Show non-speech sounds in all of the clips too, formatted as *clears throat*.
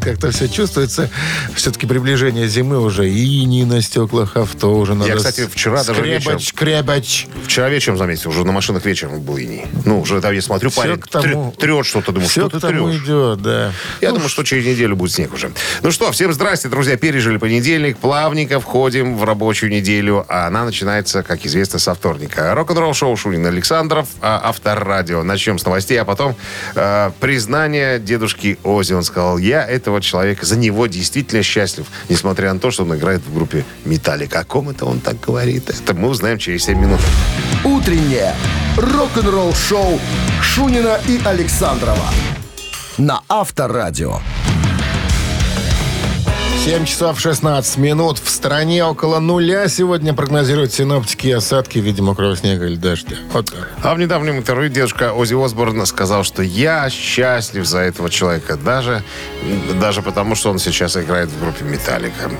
Как-то все чувствуется. Все-таки приближение зимы уже. И не на стеклах авто уже надо... Я, кстати, вчера даже вечером... Скребач, кребач. Вчера вечером заметил, уже на машинах вечером был иней. Ну, уже там я смотрю, Всё парень тому- трет, что-то, думаю, Все что ты трешь? идет, да. Я думаю, что через неделю будет снег уже. Ну что, всем здрасте, друзья. Пережили понедельник, плавненько входим в рабочую неделю, а она начинается, как известно, со вторника. Рок-н-ролл шоу Шунин Александров, а, Авторадио. Начнем с новостей, а потом э, признание дедушки Ози. Он сказал, я этого человека, за него действительно счастлив, несмотря на то, что он играет в группе Металлика. О ком это он так говорит? Это мы узнаем через 7 минут. «Утреннее рок-н-ролл-шоу» Шунина и Александрова на Авторадио. 7 часов 16 минут. В стране около нуля сегодня прогнозируют синоптики осадки в виде мокрого снега или дождя. Вот. А в недавнем интервью дедушка Ози Осборн сказал, что я счастлив за этого человека, даже, даже потому, что он сейчас играет в группе Металлика.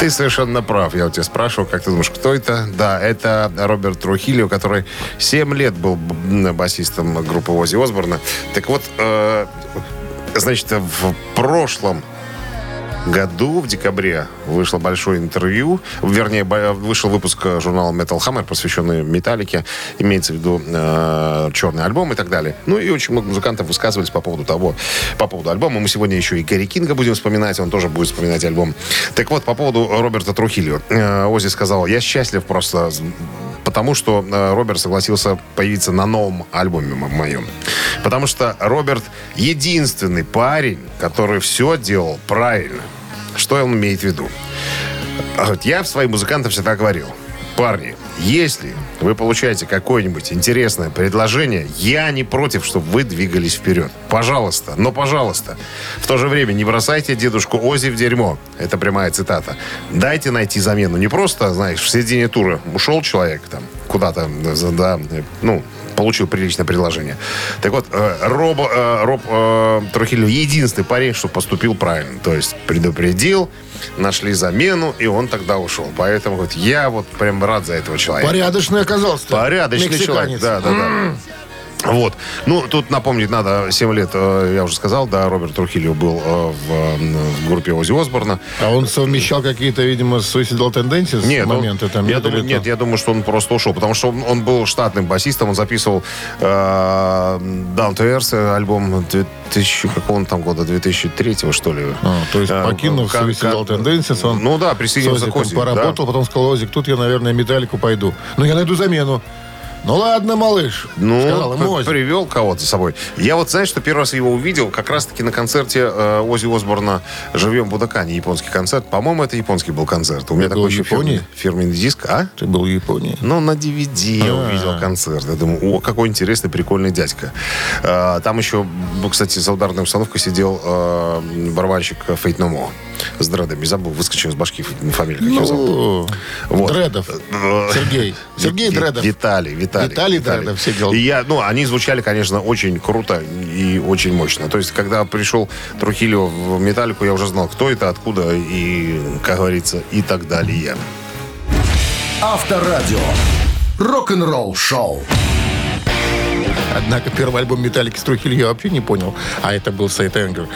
Ты совершенно прав. Я у тебя спрашивал, как ты думаешь, кто это? Да, это Роберт Трухилио, который 7 лет был басистом группы Ози Осборна. Так вот, э, значит, в прошлом году, в декабре, вышло большое интервью, вернее, вышел выпуск э, журнала Metal Hammer, посвященный металлике, имеется в виду э, черный альбом и так далее. Ну и очень много музыкантов высказывались по поводу того, по поводу альбома. Мы сегодня еще и Гэри Кинга будем вспоминать, он тоже будет вспоминать альбом. Так вот, по поводу Роберта Трухилио. Э, Ози сказал, я счастлив просто потому что э, Роберт согласился появиться на новом альбоме моем. Потому что Роберт единственный парень, который все делал правильно. Что он имеет в виду? Вот Я своим музыкантам всегда говорил, парни, если вы получаете какое-нибудь интересное предложение, я не против, чтобы вы двигались вперед. Пожалуйста, но пожалуйста. В то же время не бросайте дедушку Ози в дерьмо. Это прямая цитата. Дайте найти замену. Не просто, знаешь, в середине тура ушел человек там куда-то, да, ну, получил приличное предложение. Так вот, э, Роб, э, Роб э, Трухилио единственный парень, что поступил правильно. То есть предупредил, нашли замену, и он тогда ушел. Поэтому вот я вот прям рад за этого человека. Порядочный оказался. Порядочный человек. Да, да, да. Вот. Ну, тут напомнить надо, 7 лет, э, я уже сказал, да, Роберт Трухилио был э, в, э, в группе Ози Осборна. А он совмещал какие-то, видимо, suicidal tendencies Нет, он- моменты там? я нет, думаю, нет, я думаю, что он просто ушел, потому что он, он был штатным басистом, он записывал э, Down to Earth альбом 2000, какого он там года, 2003 что ли. А, то есть, Э, покинув suicidal как- tendencies, он Ну да, присоединился к Ози. поработал, да. потом сказал, Озик, тут я, наверное, металлику пойду. Ну, я найду замену. Ну, ладно, малыш. Ну, сказал ему привел кого-то с собой. Я вот, знаешь, что первый раз его увидел как раз-таки на концерте э, Ози Осборна «Живем в Будакане», японский концерт. По-моему, это японский был концерт. У меня такой еще фирменный, фирменный диск. А? Ты был в Японии. Ну, на DVD я А. увидел концерт. Я думаю, о, какой интересный, прикольный дядька. А, Там еще, ну, кстати, за ударной установкой сидел э, барабанщик Фейт Номо с дредами. Забыл, выскочил из башки фамилию, как его зовут. Ну, Вот. Дредов. Э, Сергей. *laughs* Сергей Дредов. Виталий, Виталий. Виталий Дредов сидел. И я, ну, они звучали, конечно, очень круто и очень мощно. То есть, когда пришел Трухилио в Металлику, я уже знал, кто это, откуда и, как говорится, и так далее. Авторадио. Рок-н-ролл шоу. Однако первый альбом Металлики с Трухильо я вообще не понял. А это был St. Anger.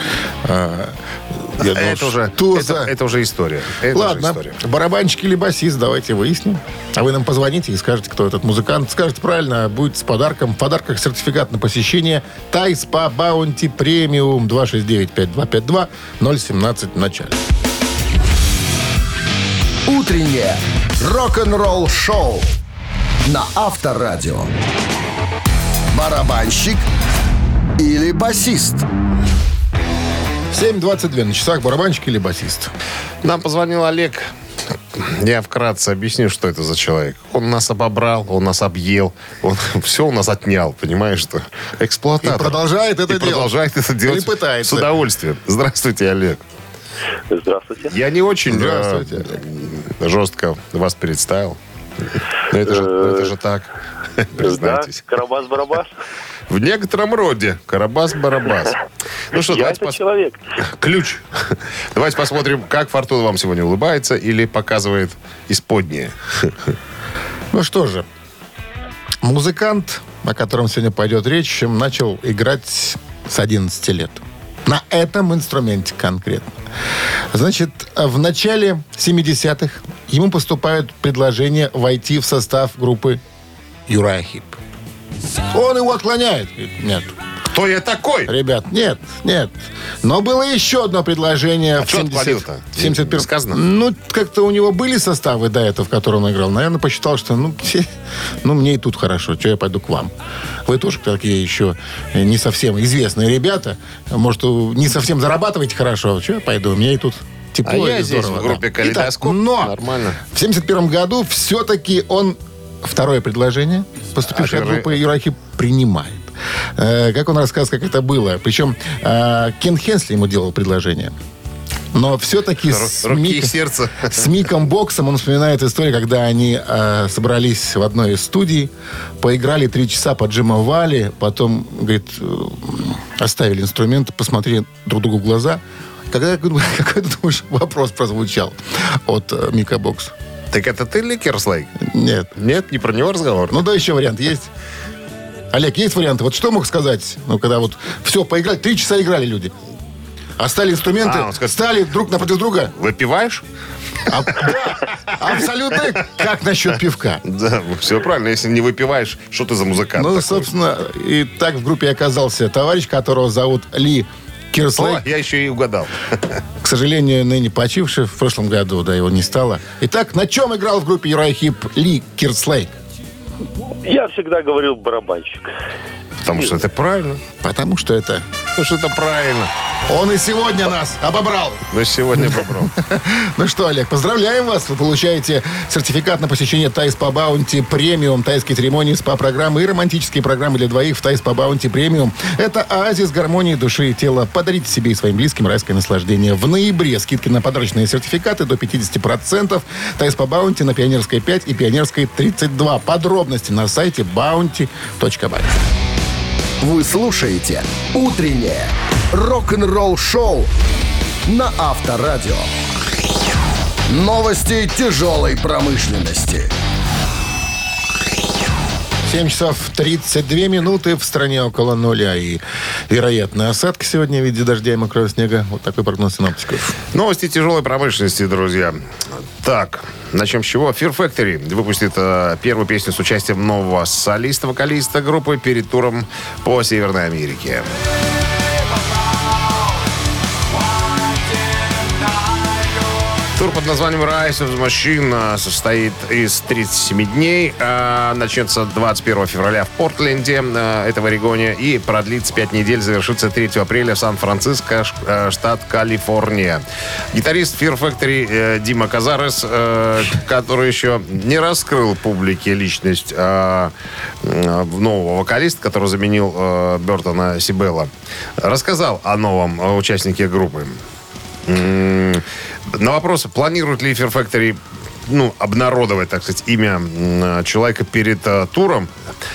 Я думал, это, уже, что это, за- это уже история. Это уже Ладно, история. барабанщик или басист, давайте выясним. А вы нам позвоните и скажете, кто этот музыкант. Скажете правильно, будет с подарком. В подарках сертификат на посещение Thai Spa Bounty Premium 269-5252 017 в начале. Утреннее рок-н-ролл шоу на Авторадио. Барабанщик или басист? 7.22 на часах. Барабанщик или басист? Нам позвонил Олег. Я вкратце объясню, что это за человек. Он нас обобрал, он нас объел, он *laughs* все у нас отнял, понимаешь, что эксплуататор. И продолжает это И делать. продолжает это делать Или пытается. с удовольствием. Здравствуйте, Олег. Здравствуйте. Я не очень э, Здравствуйте. жестко вас представил. Но это же, это же так, признайтесь. Да, Карабас-Барабас. *laughs* В некотором роде. Карабас-барабас. Ну что, давайте пос- человек. Ключ. Давайте посмотрим, как Фортуна вам сегодня улыбается или показывает исподнее. Ну что же, музыкант, о котором сегодня пойдет речь, начал играть с 11 лет. На этом инструменте конкретно. Значит, в начале 70-х ему поступают предложения войти в состав группы Юрая Хип. Он его отклоняет. Говорит, Нет, Кто я такой? Ребят, нет, нет. Но было еще одно предложение А в чё 70 отклонил-то? в 71 Сказано. Ну, как-то у него были составы до этого, в котором он играл. Наверное, посчитал, что ну, ну мне и тут хорошо, что я пойду к вам. Вы тоже такие еще э, не совсем известные ребята. Может, не совсем зарабатываете хорошо. Что я пойду? Мне и тут тепло А я здесь здорово. в группе. «Калейдоскоп». Итак, но Нормально. в 71 году все-таки он второе предложение, поступившее от группы Юрахи, принимает. Э, как он рассказывает, как это было. Причем э, Кен Хенсли ему делал предложение. Но все-таки с, Мик- с Миком Боксом он вспоминает историю, когда они э, собрались в одной из студий, поиграли три часа по Джима Вали, потом, говорит, э, оставили инструменты, посмотрели друг другу в глаза. Когда, *laughs* какой, ты думаешь, вопрос прозвучал от э, Мика Бокса? Так это ты ли Керслейк? Нет. Нет, не про него разговор. Ну да, еще вариант есть. Олег, есть варианты? Вот что мог сказать? Ну, когда вот все, поиграли, три часа играли люди. Оставили инструменты, А, сказал- стали друг напротив друга. Выпиваешь? А- да, абсолютно как насчет пивка. Да, все правильно. Если не выпиваешь, что ты за музыкант Ну, такой? собственно, и так в группе оказался товарищ, которого зовут Ли О, Кирслейк. я еще и угадал. К сожалению, ныне почивший в прошлом году, да, его не стало. Итак, на чем играл в группе Юрай Хип Ли Кирслейк? Я всегда говорил барабанщик. Потому что это правильно. Потому что это... Потому что это правильно. Он и сегодня нас обобрал. Но сегодня попробуем. *laughs* Ну что, Олег, поздравляем вас. Вы получаете сертификат на посещение Thai Spa Bounty Premium, тайские церемонии, СПА-программы и романтические программы для двоих в Thai Spa Bounty Premium. Это оазис гармонии души и тела. Подарите себе и своим близким райское наслаждение. В ноябре скидки на подарочные сертификаты до 50%. Thai Spa Bounty на Пионерской 5 и Пионерской 32. Подробности на сайте bounty.by. Вы слушаете «Утреннее рок-н-ролл-шоу» на Авторадио. Новости тяжелой промышленности. 7 часов 32 минуты в стране около нуля. И вероятные осадки сегодня в виде дождя и мокрого снега. Вот такой прогноз синоптиков. Новости тяжелой промышленности, друзья. Так, начнем с чего? Fear Factory выпустит э, первую песню с участием нового солиста-вокалиста группы перед туром по Северной Америке. Тур под названием Rise of Machine э, состоит из 37 дней. э, Начнется 21 февраля в Портленде, э, это в Орегоне, и продлится 5 недель, завершится 3 апреля в Сан-Франциско, штат Калифорния. Гитарист Fear Factory э, Дима Казарес, э, который еще не раскрыл публике личность нового вокалиста, который заменил э, Бертона Сибелла, рассказал о новом участнике группы. На вопрос, планирует ли Fear Factory ну, обнародовать, так сказать, имя человека перед э, туром,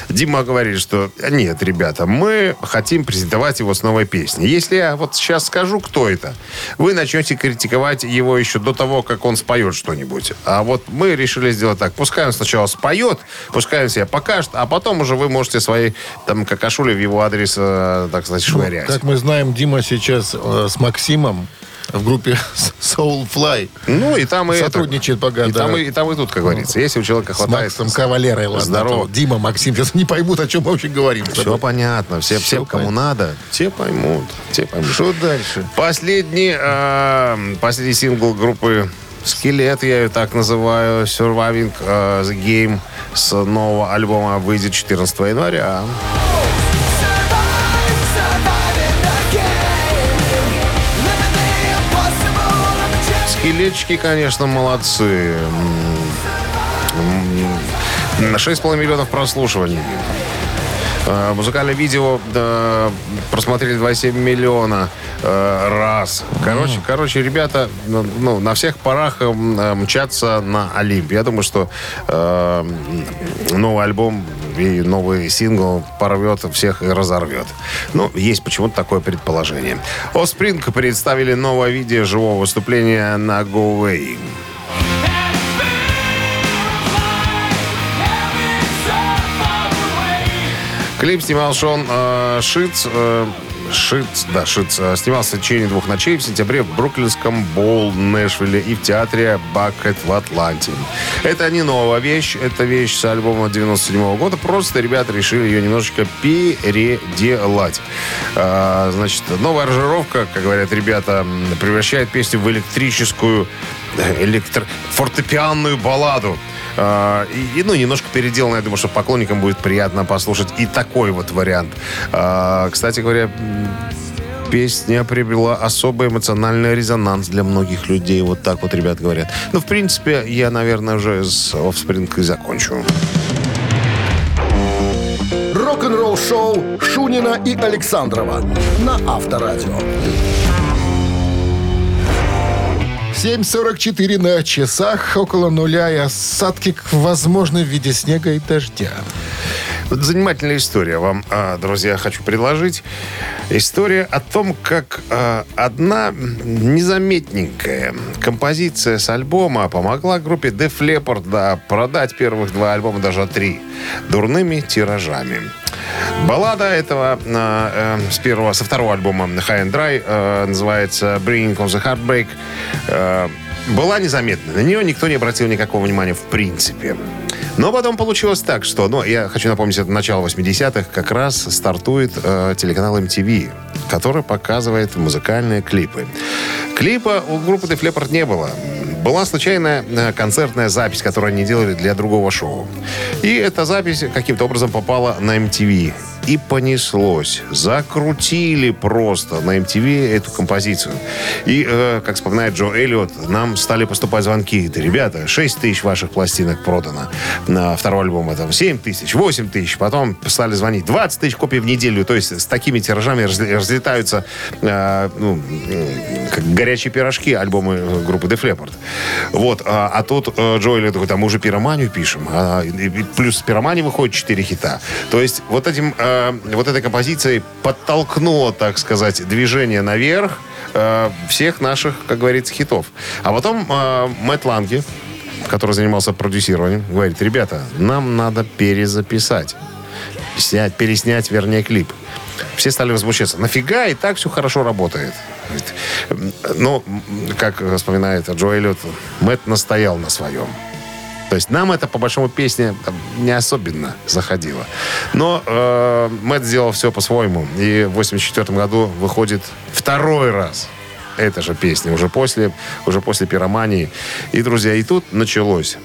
Дима говорит, что нет, ребята, мы хотим презентовать его с новой песней. Если я вот сейчас скажу, кто это, вы начнете критиковать его еще до того, как он споет что-нибудь. А вот мы решили сделать так. Пускай он сначала споет, пускай он себя покажет, а потом уже вы можете свои там какашули в его адрес, э, так сказать, швырять. Как мы знаем, Дима сейчас э, с Максимом в группе *laughs* Soulfly. Ну, и там и Сотрудничает это, пока, и, да. там, и, и там и тут, как говорится. Если у человека С хватает... Максом Кавалерой, ладно. Здорово. Дима, Максим, сейчас не поймут, о чем мы вообще говорим. Все понятно. Все, Всё всем, кому надо, те поймут. Те поймут. Что дальше? Последний, э, последний сингл группы Скелет, я ее так называю, Surviving э, the Game с нового альбома выйдет 14 января. Скелетчики, конечно, молодцы. М, м, На 6,5 миллионов прослушиваний. Э, Музыкальное видео да, просмотрели 2,7 миллиона э, раз. Короче, короче, ребята ну, ну, на всех парах э, э, мчатся на Олимп. Я думаю, что э, новый альбом и новый сингл порвет всех и разорвет. Ну, есть почему-то такое предположение. Оспринг представили новое видео живого выступления на Go Away. Клип снимал Шон э, Шиц. Э, Шиц, да, Шиц. э, снимался в течение двух ночей в сентябре в Бруклинском Боул, Нэшвилле и в театре Бакет в Атланте. Это не новая вещь, это вещь с альбома 97 года. Просто ребята решили ее немножечко переделать. А, значит, новая аранжировка, как говорят ребята, превращает песню в электрическую, э, электро... фортепианную балладу. А, и, и, ну, немножко переделано. Я думаю, что поклонникам будет приятно послушать и такой вот вариант. А, кстати говоря, песня приобрела особый эмоциональный резонанс для многих людей. Вот так вот ребят говорят. Ну, в принципе, я, наверное, уже с Offspring и закончу. Рок-н-ролл шоу Шунина и Александрова на Авторадио. 7.44 на часах, около нуля и осадки возможны в виде снега и дождя. Вот занимательная история вам, а, друзья, хочу предложить. История о том, как а, одна незаметненькая композиция с альбома помогла группе Def Leppard да, продать первых два альбома, даже три, дурными тиражами. Баллада этого а, э, с первого, со второго альбома High and Dry э, называется Bringing on the Heartbreak. Э, была незаметна. На нее никто не обратил никакого внимания в принципе. Но потом получилось так, что, ну, я хочу напомнить, это начало 80-х, как раз стартует э, телеканал MTV, который показывает музыкальные клипы. Клипа у группы Def Leppard не было. Была случайная э, концертная запись, которую они делали для другого шоу. И эта запись каким-то образом попала на MTV. И понеслось. Закрутили просто на MTV эту композицию. И, э, как вспоминает Джо Эллиот, нам стали поступать звонки. Да, ребята, 6 тысяч ваших пластинок продано. На второй альбом там 7 тысяч, 8 тысяч. Потом стали звонить 20 тысяч копий в неделю. То есть с такими тиражами разлетаются э, ну, как горячие пирожки альбомы э, группы Def Leppard. Вот. А, а тут э, Джо Эллиот такой, там мы уже пироманию пишем. А, и- и плюс с пиромании выходит 4 хита. То есть вот этим, э, вот этой композицией подтолкнуло, так сказать, движение наверх э, всех наших, как говорится, хитов. А потом э, Мэтт Ланге, который занимался продюсированием, говорит, ребята, нам надо перезаписать. Снять, переснять, вернее, клип. Все стали возмущаться. Нафига? И так все хорошо работает. Ну, как вспоминает Джо Эллиот, Мэтт настоял на своем. То есть нам это, по большому песне, не особенно заходило. Но э, Мэтт сделал все по-своему. И в 84 году выходит второй раз эта же песня, уже после, уже после пиромании. И, друзья, и тут началось.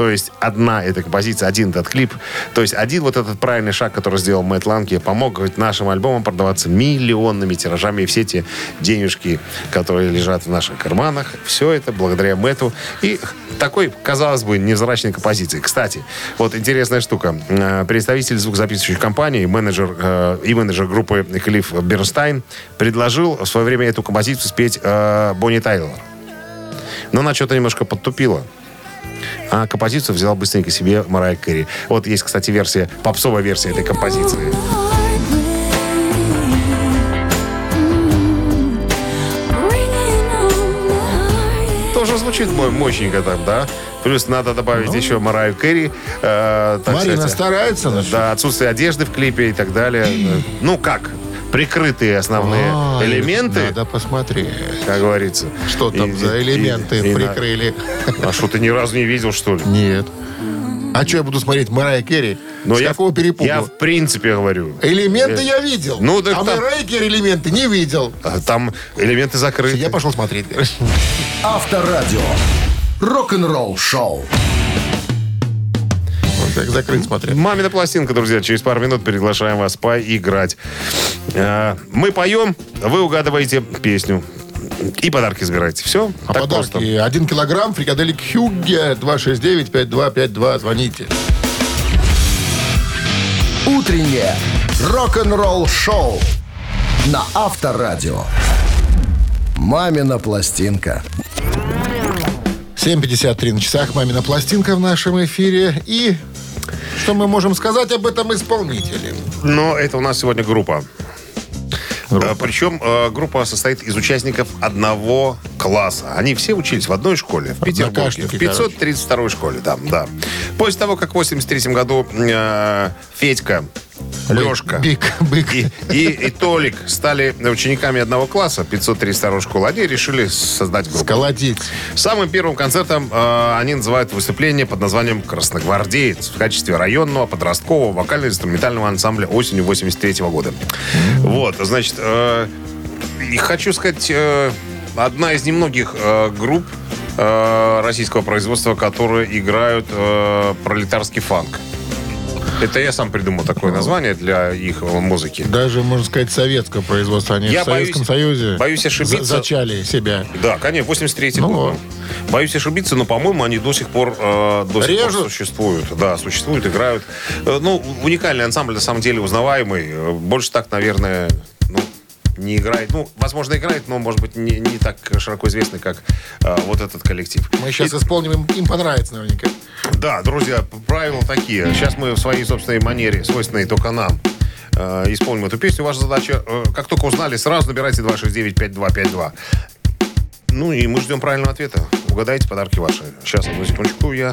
То есть одна эта композиция, один этот клип. То есть один вот этот правильный шаг, который сделал Мэтт Ланки, помог говорит, нашим альбомам продаваться миллионными тиражами. И все те денежки, которые лежат в наших карманах, все это благодаря Мэтту. И такой, казалось бы, невзрачной композиции. Кстати, вот интересная штука. Э, Представитель звукозаписывающей компании, менеджер э, и менеджер группы Клифф Бернстайн предложил в свое время эту композицию спеть э, Бонни Тайлор. Но она что-то немножко подтупила. А композицию взяла быстренько себе Марайя Кэрри. Вот есть, кстати, версия, попсовая версия этой композиции. Тоже звучит мо- мощненько там, да? Плюс надо добавить еще Мараю Кэрри. э, так Марина сказать, старается, значит. Да, отсутствие одежды в клипе и так далее. *clears throat* Ну как? Прикрытые основные А, элементы, Надо посмотреть. как говорится. Что там И- за и- элементы и- и на- прикрыли? *laughs* А что, ты ни разу не видел, что ли? Нет. А что я буду смотреть Марая Керри? Но С я, какого перепугу? Я в принципе говорю. Элементы Э, я видел. Ну, так а там- Марая Керри элементы не видел. А Там элементы закрыты. Я пошел смотреть. Авторадио. Рок-н-ролл шоу. Так закрыть смотрят. Мамина пластинка, друзья. Через пару минут приглашаем вас поиграть. Э, Мы поем, вы угадываете песню. И подарки забираете. Все? А так подарки. просто. Один килограмм фрикаделек Хюгге 269-5252. Звоните. Утреннее рок-н-ролл шоу на Авторадио. Мамина пластинка. 7.53 на часах. Мамина пластинка в нашем эфире. И что мы можем сказать об этом исполнителе? Но это у нас сегодня группа. Э, Причем э, группа состоит из участников одного класса. Они все учились в одной школе в Петербурге. В Однокашники, 532 школе, там, да. После того, как в 83 году э, Федька, Лешка Бик, бык. и, и, и Толик стали учениками одного класса 532 школы, они решили создать группу. Сколотить. Самым первым концертом э, они называют выступление под названием «Красногвардеец» в качестве районного подросткового вокально-инструментального ансамбля осенью 83 года. Вот, значит, э, и хочу сказать, э, одна из немногих э, групп э, российского производства, которые играют э, пролетарский фанк. Это я сам придумал такое название для их музыки. Даже, можно сказать, советского производства. Они Я в Советском боюсь- Союзе боюсь ошибиться. за- зачали себя. Да, конечно, 83 Ну год. вот. Боюсь ошибиться, но, по-моему, они до сих пор, э, до сих пор существуют. Да, существуют, играют. Э, ну, уникальный ансамбль, на самом деле, узнаваемый. Э, Больше так, наверное, не играет. Ну, возможно, играет, но, может быть, не, не так широко известный, как э, вот этот коллектив. Мы сейчас исполним, им, им понравится наверняка. Да, друзья, правила такие. Сейчас мы в своей собственной манере, свойственной только нам, э, исполним эту песню. Ваша задача, э, как только узнали, сразу набирайте 269-5252. Ну и мы ждем правильного ответа. Угадайте, подарки ваши. Сейчас, одну секундочку, я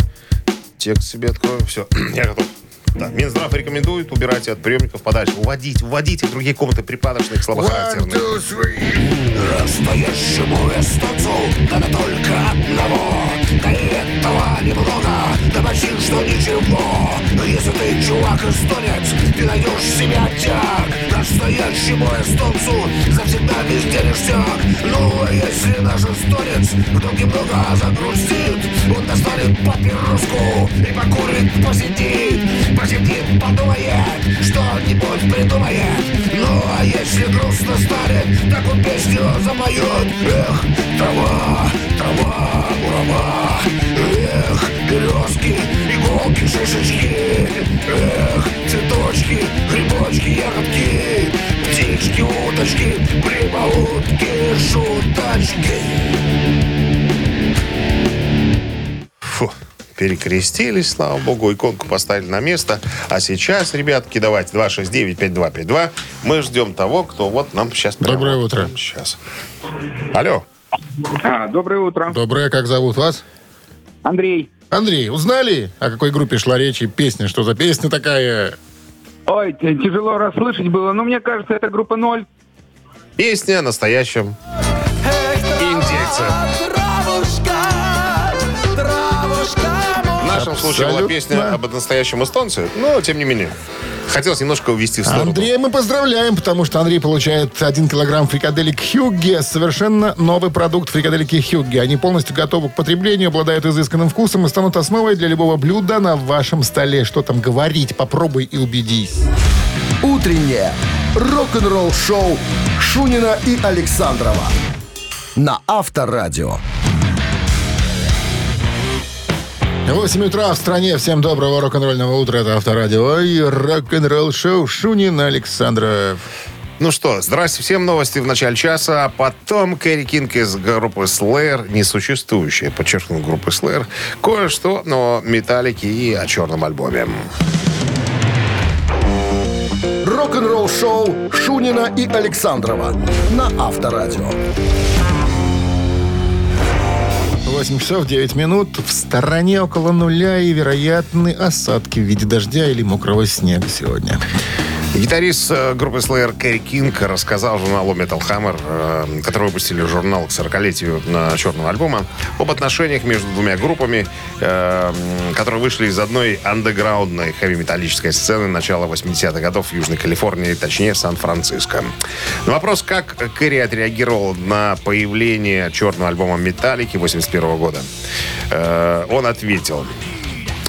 текст себе открою. Все, *clears throat* я готов. Да, Минздрав рекомендует убирать от приемников подальше. Уводить, уводите в другие комнаты припадочных, слабохарактерных. Настоящему эстонцу надо только одного. Да и этого немного. Да почти что ничего. Но если ты чувак эстонец Ты найдешь себе оттяг Настоящему эстонцу Завсегда везде Ну а если наш эстонец Вдруг немного загрустит Он достанет папироску И покурит, Посидит, подумает Что-нибудь придумает. Ну а если грустно станет Так он песню запоет Эх, трава, трава, мурава Эх, березки, иголки, шишечки. Эх, цветочки, грибочки, ягодки. Птички, уточки, прибаутки, шуточки перекрестились, слава богу, иконку поставили на место. А сейчас, ребятки, давайте 269-5252. Мы ждем того, кто вот нам сейчас... Доброе утро. Сейчас. Алло. А, доброе утро. Доброе, как зовут вас? Андрей. Андрей, узнали, о какой группе шла речь и песня? Что за песня такая? Ой, тяжело расслышать было, но мне кажется, это группа ноль. Песня о настоящем индейце. В нашем случае была песня об настоящем эстонце, но тем не менее. Хотелось немножко увести в сторону. Андрея мы поздравляем, потому что Андрей получает 1 килограмм фрикаделек Хюгге. Совершенно новый продукт фрикаделики Хюгге. Они полностью готовы к потреблению, обладают изысканным вкусом и станут основой для любого блюда на вашем столе. Что там говорить? Попробуй и убедись. Утреннее рок-н-ролл-шоу Шунина и Александрова на Авторадио. 8 утра в стране. Всем доброго рок-н-ролльного утра. Это Авторадио и рок-н-ролл шоу Шунин Александров. Ну что, здрасте, всем новости в начале часа, а потом Кэрри Кинг из группы Slayer, несуществующая, подчеркну, группы Slayer, кое-что, но металлики и о черном альбоме. Рок-н-ролл-шоу Шунина и Александрова на Авторадио. 8 часов 9 минут. В стороне около нуля и вероятны осадки в виде дождя или мокрого снега сегодня. Гитарист э, группы Slayer Кэрри Кинг рассказал журналу Metal Hammer, э, который выпустили журнал к 40-летию на черного альбома, об отношениях между двумя группами, э, которые вышли из одной андеграундной хэви-металлической сцены начала 80-х годов в Южной Калифорнии, точнее Сан-Франциско. На вопрос, как Кэрри отреагировал на появление черного альбома «Металлики» 81 года, он ответил,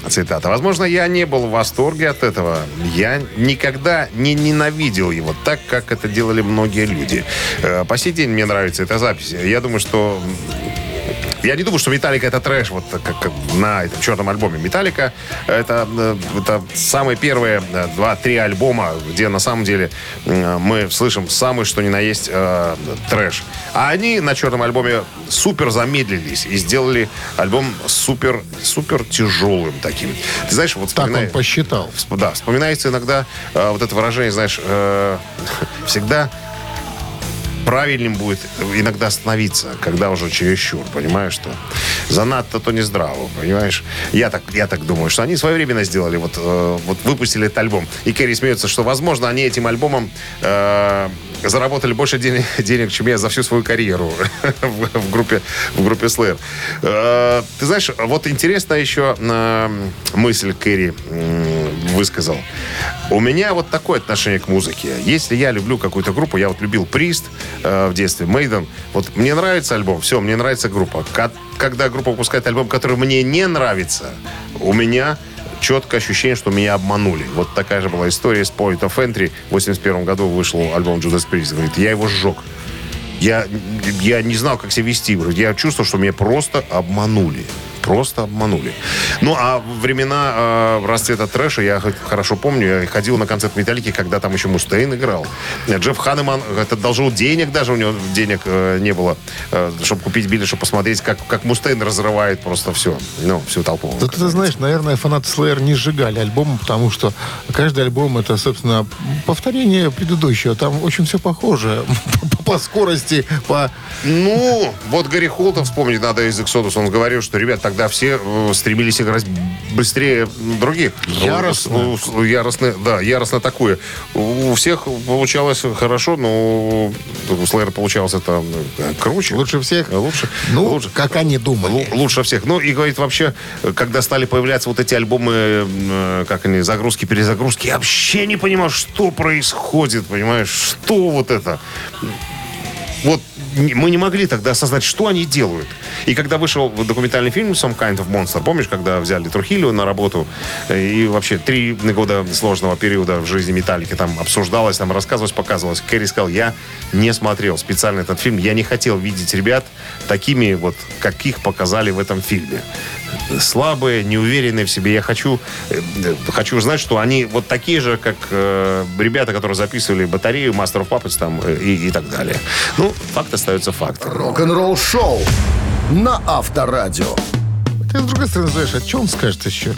Цитата. «Возможно, я не был в восторге от этого. Я никогда не ненавидел его так, как это делали многие люди. Э, По сей день мне нравится эта запись. Я думаю, что я не думаю, что Металлика это трэш, вот как на этом черном альбоме. Металлика это, э, это самые первые э, два-три альбома, где на самом деле мы слышим самый что ни на есть э, трэш. А они на черном альбоме супер замедлились и сделали альбом супер, супер тяжелым таким. Ты знаешь, вот Так он посчитал. Да, вспоминается иногда э, вот это выражение, знаешь, э, *laughs* всегда правильным будет иногда остановиться, когда уже чересчур, понимаешь, что занадто то не здраво, понимаешь? Я так, я так думаю, что они своевременно сделали, вот, э, вот выпустили этот альбом. И Керри смеется, что, возможно, они этим альбомом э, заработали больше денег, *laughs* денег, чем я за всю свою карьеру *laughs* в, в группе, в группе Slayer. Э, ты знаешь, вот интересная еще э, мысль Кэрри м, высказал. У меня вот такое отношение к музыке. Если я люблю какую-то группу, я вот любил Прист э, в детстве, Мейден, вот мне нравится альбом, все, мне нравится группа. Когда группа выпускает альбом, который мне не нравится, у меня четкое ощущение, что меня обманули. Вот такая же была история с Point of Entry. В 81 году вышел альбом Judas Priest. Говорит, я его сжег. Я, я не знал, как себя вести. Я чувствовал, что меня просто обманули. Просто обманули. Ну, а времена э, расцвета трэша я хорошо помню. Я ходил на концерт Металлики, когда там еще Мустейн играл. Джефф Ханеман это должен денег, даже у него денег э, не было, э, чтобы купить билет, чтобы посмотреть, как, как Мустейн разрывает просто все. Ну, всю толпу. Да ты знаешь, наверное, фанаты Slayer не сжигали альбом, потому что каждый альбом это, собственно, повторение предыдущего. Там очень все похоже. *laughs* По скорости, по... Ну, вот Гарри Холта вспомнить надо из Exodus. Он говорил, что, ребят, тогда все э, стремились играть быстрее других. Яростно. Ну, Яростно, да, яростно атакуя. У всех получалось хорошо, но у Slayer получалось это э, круче. Лучше всех? Лучше. Ну, лучше. как они думали. Лу- Лучше всех. Ну, и говорит, вообще, э, когда стали появляться вот эти альбомы, э, как они, загрузки, перезагрузки, я вообще не понимал, что происходит, понимаешь, что вот это. Вот мы не могли тогда осознать, что они делают. И когда вышел документальный фильм «Some Kind of Monster», помнишь, когда взяли Трухилио на работу, э, и вообще три года сложного периода в жизни Металлики там обсуждалось, там рассказывалось, показывалось. Кэрри сказал, я не смотрел специально этот фильм, я не хотел видеть ребят такими вот, каких показали в этом фильме. Слабые, неуверенные в себе. Я хочу, э, хочу знать, что они вот такие же, как э, ребята, которые записывали батарею, Master of Puppets там, э, и, и так далее. Ну, факт остается фактом. Рок-н-ролл шоу на Авторадио. Ты, с другой стороны, знаешь, о чем скажет еще?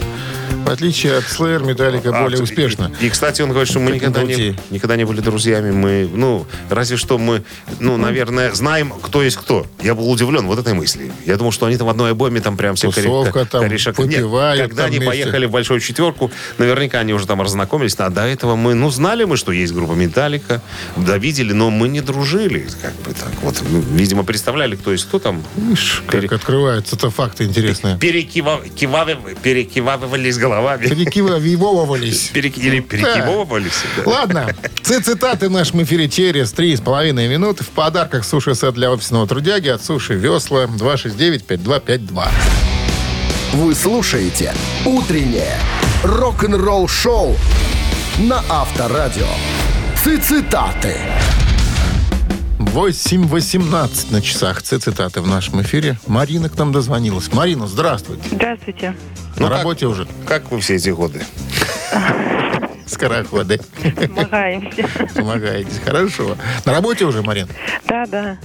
В отличие от Slayer, Металлика А, более и- успешно. И, кстати, он говорит, что мы никогда не, никогда не были друзьями. Мы, ну, разве что мы, ну, наверное, знаем, кто есть кто. Я был удивлен вот этой мыслью. Я думал, что они там в одной обойме там прям все Тусовка там, выпивают когда там они вместе. поехали в большую четверку, наверняка они уже там разнакомились. А до этого мы, ну, знали мы, что есть группа Металлика, да, видели, но мы не дружили. Как бы так. Вот, ну, видимо, представляли, кто есть кто там. Видишь, как Пере- открываются-то факты интересные. Перекива- кивавы- Перекивавывались головами. Перекивывались. Перек- Или перекивывались. да. Ладно, цитаты в нашем эфире через три с половиной минуты. В подарках суши-сет для офисного трудяги от Суши Весла 269-5252. Вы слушаете «Утреннее рок-н-ролл-шоу» на Авторадио. Цитаты. 8.18 на часах. Цитаты в нашем эфире. Марина к нам дозвонилась. Марина, здравствуйте. Здравствуйте. Ну, На как- работе уже. Как вы все эти годы? Скороходы. Помогаемся. Помогаете. Хорошо. На работе уже, Марин? Да, да.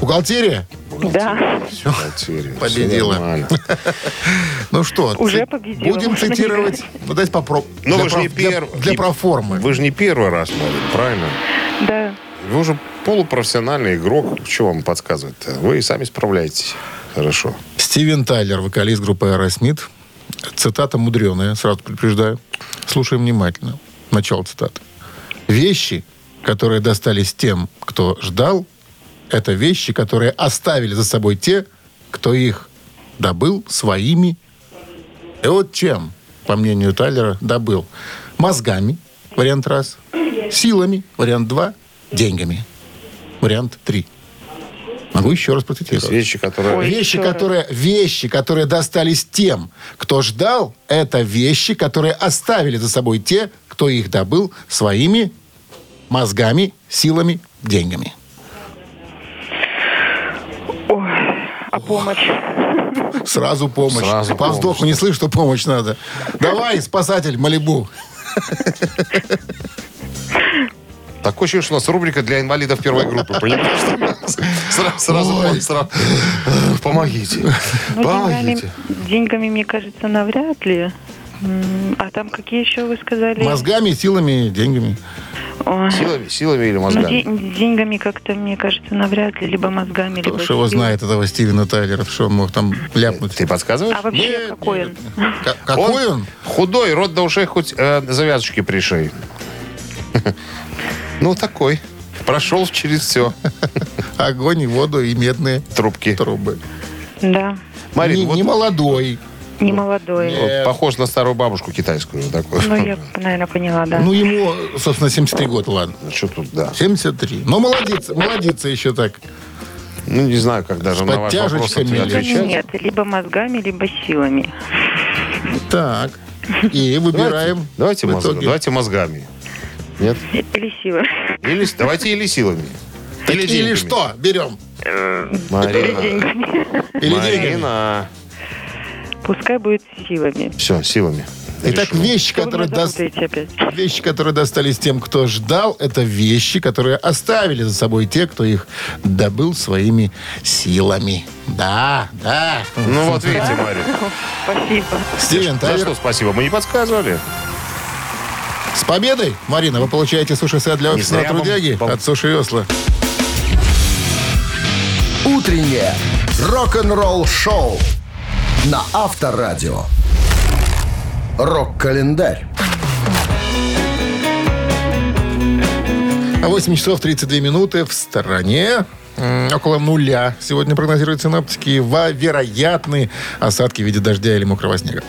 Бухгалтерия? Да. Потеря. Победила. Всё нормально. Ну что, Уже ци- победила, будем цитировать. Ну, дайте попробуем. Ну, для, вы же не проф- для- первый. для проформы. Вы же не первый раз, Марин, правильно? Вы уже полупрофессиональный игрок. Что вам подсказывать-то? Вы и сами справляетесь. Хорошо. Стивен Тайлер, вокалист группы Aerosmith. Цитата мудреная, сразу предупреждаю. Слушаем внимательно. Начало цитаты. «Вещи, которые достались тем, кто ждал, это вещи, которые оставили за собой те, кто их добыл своими». И вот чем, по мнению Тайлера, добыл? Мозгами, вариант раз. Силами, вариант два. Деньгами, вариант три. Могу еще раз есть процитировать. вещи, которые... Ой. Вещи, которые, вещи, которые достались тем, кто ждал, это вещи, которые оставили за собой те, кто их добыл своими мозгами, силами, деньгами. Ой, а помощь? Сразу помощь. Сразу По вздоху помощь. не слышь, что помощь надо. Давай, спасатель Малибу. *laughs* Такое ощущение, что у нас рубрика для инвалидов первой группы. Понимаешь? Сразу, сразу, сразу. Помогите. Ну, деньгами, Помогите. деньгами, мне кажется, навряд ли. А там какие еще вы сказали? Мозгами, силами, деньгами. Ой, Силами, силами или ну, мозгами? де- деньгами как-то, мне кажется, навряд ли. Либо мозгами, Кто либо ж его знает, этого Стивена Тайлера, что он мог там ляпнуть? Ты подсказываешь? А вообще Нет, какой он? К- Какой он? Худой, рот до ушей, хоть э, завязочки пришей. Ну, такой. Прошел через все. *laughs* Огонь и воду и медные Трубки. трубы. Да, Марин, не, вот, не молодой. не молодой. вот похож на старую бабушку китайскую. Такую. Ну, я, наверное, поняла, да. Ну, ему, собственно, 73 года, ладно. Что тут, да. 73. Ну, молодец, молодец еще так. Ну, не знаю, как даже С на ваш вопрос подтяжечками. отвечать. отвечать. Нет, либо мозгами, либо силами. Так. И выбираем. Давайте, в мозг- итоге. давайте мозгами. Нет? Или силами. Или, давайте или силами. Так или, деньгами. что? Берем. Марина. Или деньгами. Марина. Пускай будет силами. Все, силами. Итак, Решено. вещи, Что которые, опять? вещи, которые достались тем, кто ждал, это вещи, которые оставили за собой те, кто их добыл своими силами. Да, да. Ну вот видите, Марин. Спасибо. Стивен За Тайлер. что спасибо? Мы не подсказывали. С победой, Марина, вы получаете суши-сет для офисного зря вам трудяги пол- от Суши Весла. Утреннее рок-н-ролл-шоу на Авторадио. Рок-календарь. 8 часов 32 минуты в стороне. Около нуля. Сегодня прогнозируют синоптики во вероятные осадки в виде дождя или мокрого снега.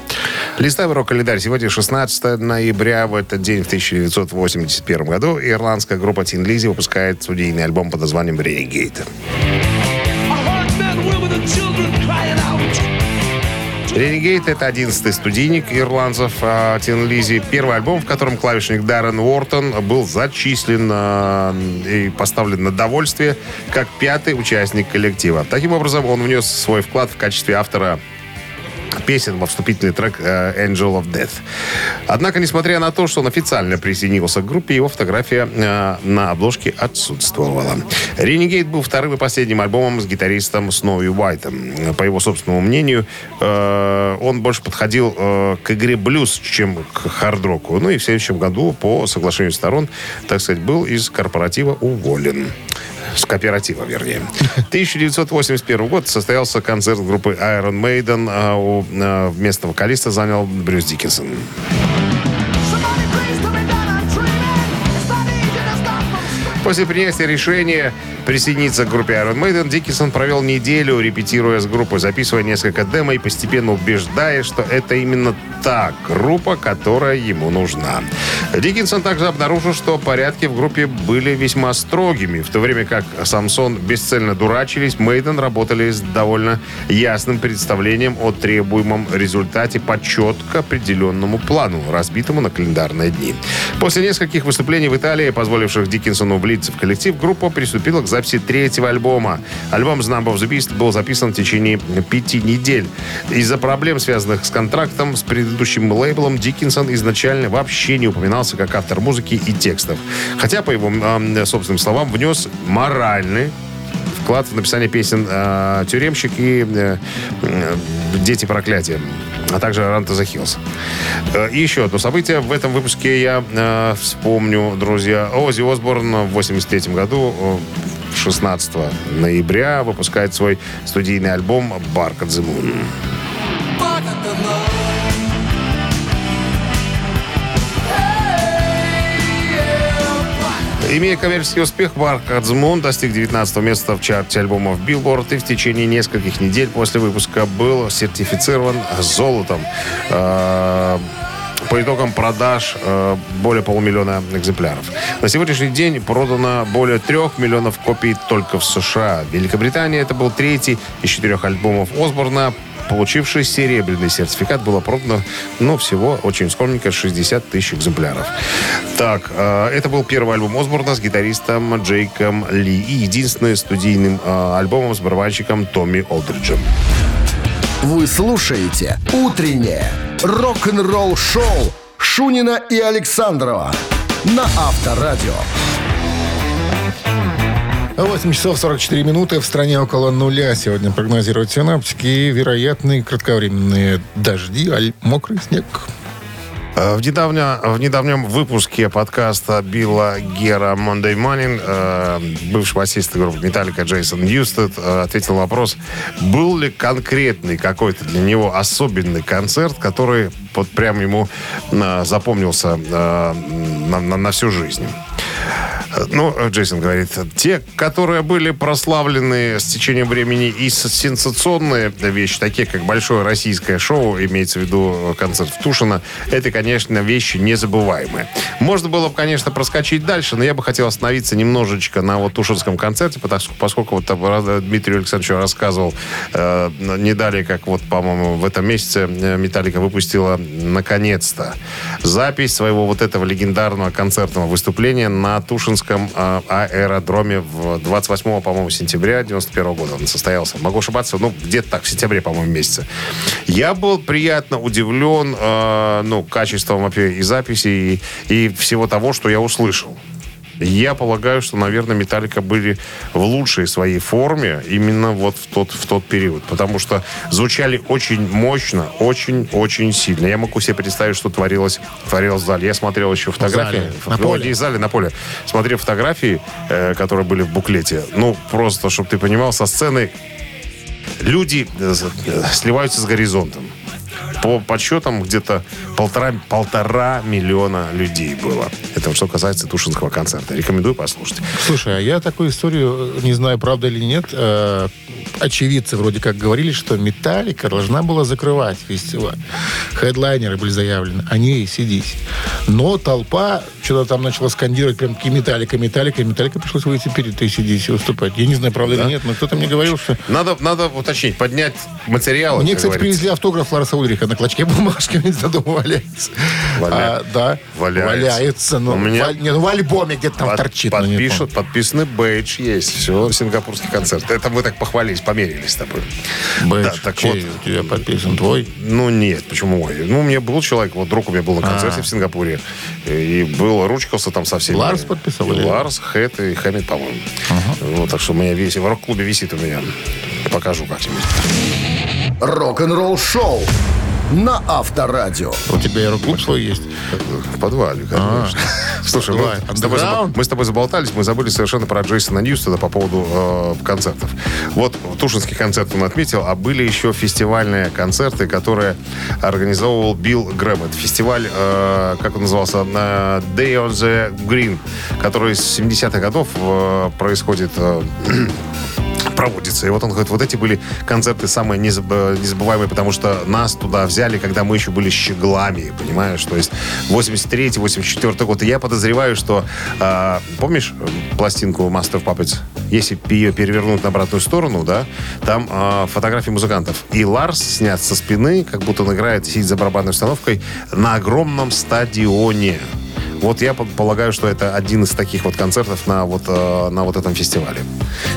Листаем рок-календарь. Сегодня 16 ноября. В этот день, в 1981 году, ирландская группа Тин Лизи выпускает студийный альбом под названием «Renegade». Renegade — это одиннадцатый студийник ирландцев а, Тин Лизи. Первый альбом, в котором клавишник Даррен Уортон был зачислен а, и поставлен на довольствие как пятый участник коллектива. Таким образом, он внес свой вклад в качестве автора песен во вступительный трек э, Angel of Death. Однако, несмотря на то, что он официально присоединился к группе, его фотография э, на обложке отсутствовала. Renegade был вторым и последним альбомом с гитаристом Сноуи Уайтом. По его собственному мнению, э, он больше подходил к игре блюз, чем к хард-року. Ну и в следующем году, по соглашению сторон, так сказать, был из корпоратива уволен. С кооператива, вернее. *laughs* 1981 год состоялся концерт группы Iron Maiden. а у, а, вместо вокалиста занял Брюс Диккенсон. После принятия решения присоединиться к группе Iron Maiden, Диккенсон провел неделю, репетируя с группой, записывая несколько демо и постепенно убеждая, что это именно та группа, которая ему нужна. Диккенсон также обнаружил, что порядки в группе были весьма строгими, в то время как Самсон бесцельно дурачились, Мейден работали с довольно ясным представлением о требуемом результате по четко определенному плану, разбитому на календарные дни. После нескольких выступлений в Италии, позволивших Диккенсону влиться в коллектив, группа приступила к записи третьего альбома. Альбом «The Number of the Beast» был записан в течение пяти недель. Из-за проблем, связанных с контрактом с предыдущим лейблом, Диккенсон изначально вообще не упоминался как автор музыки и текстов. Хотя, по его м, собственным словам, внес моральный вклад в написание песен э, «Тюремщик» и э, э, «Дети проклятия», а также «Run to the Hills». Э, И еще одно событие. В этом выпуске я э, вспомню, друзья, Оззи Осборн в 83 году э, 16 ноября выпускает свой студийный альбом «Bark at the Moon». Имея коммерческий успех, Барк Адзмун достиг 19 места в чарте альбомов Billboard и в течение нескольких недель после выпуска был сертифицирован золотом. Э, По итогам продаж э, более полумиллиона экземпляров. На сегодняшний день продано более трех миллионов копий только в США. В Великобритании это был третий из четырех альбомов Осборна, получивший серебряный сертификат, было продано, ну, всего очень скромненько 60 тысяч экземпляров. Так, э, это был первый альбом Осборна с гитаристом Джейком Ли и единственный студийным э, альбомом с барабанщиком Томми Олдриджем. Вы слушаете «Утреннее рок-н-ролл-шоу» Шунина и Александрова на Авторадио. 8 часов 44 минуты. В стране около нуля сегодня прогнозируют синаптики. Вероятные кратковременные дожди, аль мокрый снег. Э, В, недавня- в недавнем выпуске подкаста Билла Гера Monday Morning э, бывший басист группы Металлика Джейсон Ньюстед э, ответил вопрос, был ли конкретный какой-то для него особенный концерт, который вот прям ему э, запомнился на, на- на всю жизнь. Э, Ну, э, Джейсон говорит, те, которые были прославлены с течением времени и сенсационные вещи, такие как большое российское шоу, имеется в виду э, концерт в Тушино, это, конечно, вещи незабываемые. Можно было бы, конечно, проскочить дальше, но я бы хотел остановиться немножечко на вот Тушинском концерте, потому- поскольку вот там, э, Дмитрий Александрович рассказывал э, не далее, как вот, по-моему, в этом месяце э, Металлика выпустила наконец-то запись своего вот этого легендарного концертного выступления на Тушинском э, аэродроме в 28, по-моему, сентября 91 года он состоялся. Могу ошибаться, ну, где-то так, в сентябре, по-моему, месяце. Я был приятно удивлен, э, ну, качеством и записи, и, и всего того, что я услышал. Я полагаю, что, наверное, Металлика были в лучшей своей форме именно вот в тот, в тот период. Потому что звучали очень мощно, очень-очень сильно. Я могу себе представить, что творилось, творилось в зале. Я смотрел еще фотографии. зале, на Ну, поле. в зале, на поле. Смотрел фотографии, э, которые были в буклете. Ну, просто, чтобы ты понимал, со сцены люди э, э, сливаются с горизонтом. По подсчетам где-то полтора, полтора миллиона людей было. Это что касается Тушинского концерта. Рекомендую послушать. Слушай, а я такую историю, не знаю, правда или нет, э, очевидцы вроде как говорили, что Металлика должна была закрывать фестиваль. Хедлайнеры были заявлены, они и сидись. Но толпа что-то там начала скандировать прям таки Металлика, Металлика, Металлика пришлось выйти перед ACDC и выступать. Я не знаю, правда или нет, но кто-то мне говорил, что... Надо, надо уточнить, поднять материалы. Мне, кстати, говорится. привезли автограф Ларса Ульриха на клочке бумажки, где-то дома валяется. Валя- А, да, Валяется. валяется. ну, У меня- в, не, ну, в альбоме где-то там Под- торчит. но не подпишут, подписанный бейдж есть. Все, сингапурский концерт. Это мы так похвалились, померились с тобой. помню. Да, Бэдж, так чей вот. у тебя подписан твой? Ну, нет, почему мой? Ну, у меня был человек, вот друг у меня был на концерте в Сингапуре, и был, ручкался там со всеми. Ларс подписал И или- Ларс, Хэт и Хэммит, по-моему. Вот, так что у меня висит, в рок-клубе висит у меня. Покажу как-нибудь. Рок-н-ролл шоу на Авторадио. У тебя и рок-клуб свой есть. В подвале, конечно. *laughs* Слушай, Давай, мы с, тобой мы с тобой заболтались, мы забыли совершенно про Джейсона Ньюстона по поводу э, концертов. Вот Тушинский концерт он отметил, а были еще фестивальные концерты, которые организовывал Билл Грэм. Это фестиваль, э, как он назывался, на Day on the Green, который с 70-х годов э, происходит э, *clears throat* проводится. И вот он говорит, вот эти были концерты самые незаб- незабываемые, потому что нас туда взяли, когда мы еще были щеглами, понимаешь? То есть 83-84 год. И я подозреваю, что... а, помнишь э, пластинку Master of Puppets? Если ее перевернуть на обратную сторону, да, там а, фотографии музыкантов. И Ларс снят со спины, как будто он играет, сидит за барабанной установкой на огромном стадионе. Вот я полагаю, что это один из таких вот концертов на вот, э, на вот этом фестивале.